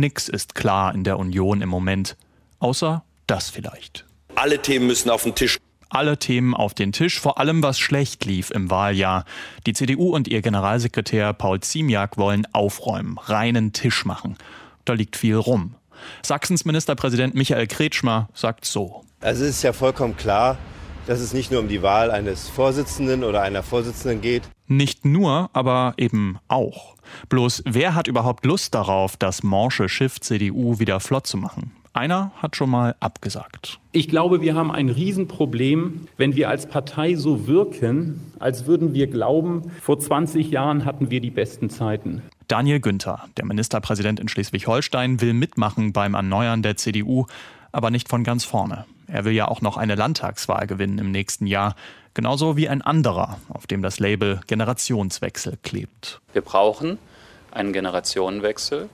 Nix ist klar in der Union im Moment. Außer das vielleicht. Alle Themen müssen auf den Tisch alle Themen auf den Tisch, vor allem was schlecht lief im Wahljahr. Die CDU und ihr Generalsekretär Paul Ziemiak wollen aufräumen, reinen Tisch machen. Da liegt viel rum. Sachsens Ministerpräsident Michael Kretschmer sagt so. Also es ist ja vollkommen klar, dass es nicht nur um die Wahl eines Vorsitzenden oder einer Vorsitzenden geht. Nicht nur, aber eben auch. Bloß wer hat überhaupt Lust darauf, das morsche Schiff CDU wieder flott zu machen? Einer hat schon mal abgesagt. Ich glaube, wir haben ein Riesenproblem, wenn wir als Partei so wirken, als würden wir glauben, vor 20 Jahren hatten wir die besten Zeiten. Daniel Günther, der Ministerpräsident in Schleswig-Holstein, will mitmachen beim Erneuern der CDU, aber nicht von ganz vorne. Er will ja auch noch eine Landtagswahl gewinnen im nächsten Jahr. Genauso wie ein anderer, auf dem das Label Generationswechsel klebt. Wir brauchen einen Generationenwechsel.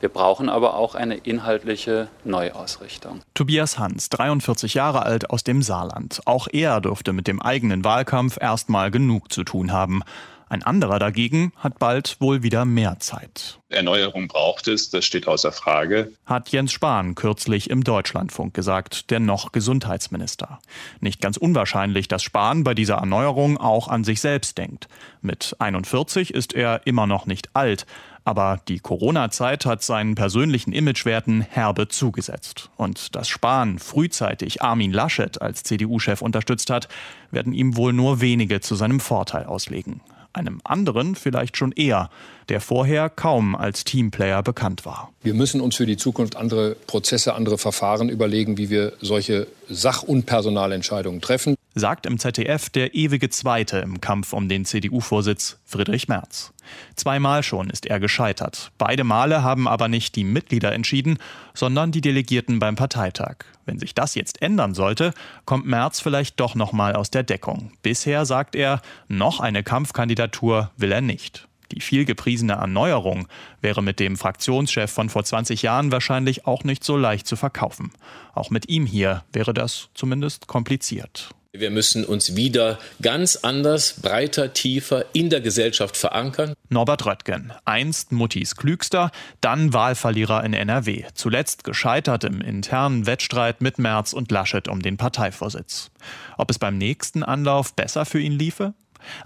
Wir brauchen aber auch eine inhaltliche Neuausrichtung. Tobias Hans, 43 Jahre alt aus dem Saarland. Auch er dürfte mit dem eigenen Wahlkampf erstmal genug zu tun haben. Ein anderer dagegen hat bald wohl wieder mehr Zeit. Erneuerung braucht es, das steht außer Frage. Hat Jens Spahn kürzlich im Deutschlandfunk gesagt, der noch Gesundheitsminister. Nicht ganz unwahrscheinlich, dass Spahn bei dieser Erneuerung auch an sich selbst denkt. Mit 41 ist er immer noch nicht alt, aber die Corona-Zeit hat seinen persönlichen Imagewerten herbe zugesetzt. Und dass Spahn frühzeitig Armin Laschet als CDU-Chef unterstützt hat, werden ihm wohl nur wenige zu seinem Vorteil auslegen einem anderen vielleicht schon eher, der vorher kaum als Teamplayer bekannt war. Wir müssen uns für die Zukunft andere Prozesse, andere Verfahren überlegen, wie wir solche Sach- und Personalentscheidungen treffen. Sagt im ZDF der ewige Zweite im Kampf um den CDU-Vorsitz, Friedrich Merz. Zweimal schon ist er gescheitert. Beide Male haben aber nicht die Mitglieder entschieden, sondern die Delegierten beim Parteitag. Wenn sich das jetzt ändern sollte, kommt Merz vielleicht doch noch mal aus der Deckung. Bisher sagt er, noch eine Kampfkandidatur will er nicht. Die viel gepriesene Erneuerung wäre mit dem Fraktionschef von vor 20 Jahren wahrscheinlich auch nicht so leicht zu verkaufen. Auch mit ihm hier wäre das zumindest kompliziert. Wir müssen uns wieder ganz anders, breiter, tiefer in der Gesellschaft verankern. Norbert Röttgen, einst Muttis Klügster, dann Wahlverlierer in NRW, zuletzt gescheitert im internen Wettstreit mit Merz und Laschet um den Parteivorsitz. Ob es beim nächsten Anlauf besser für ihn liefe?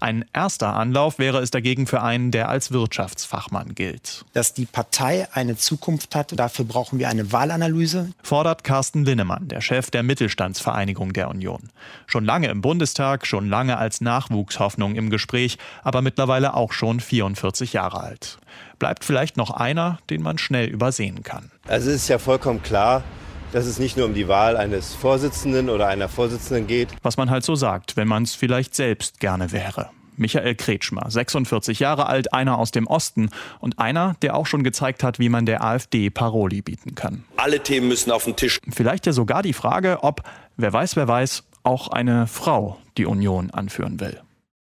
Ein erster Anlauf wäre es dagegen für einen, der als Wirtschaftsfachmann gilt. Dass die Partei eine Zukunft hat, dafür brauchen wir eine Wahlanalyse. Fordert Carsten Linnemann, der Chef der Mittelstandsvereinigung der Union. Schon lange im Bundestag, schon lange als Nachwuchshoffnung im Gespräch, aber mittlerweile auch schon 44 Jahre alt. Bleibt vielleicht noch einer, den man schnell übersehen kann. Also es ist ja vollkommen klar, dass es nicht nur um die Wahl eines Vorsitzenden oder einer Vorsitzenden geht. Was man halt so sagt, wenn man es vielleicht selbst gerne wäre. Michael Kretschmer, 46 Jahre alt, einer aus dem Osten und einer, der auch schon gezeigt hat, wie man der AfD Paroli bieten kann. Alle Themen müssen auf den Tisch. Vielleicht ja sogar die Frage, ob, wer weiß, wer weiß, auch eine Frau die Union anführen will.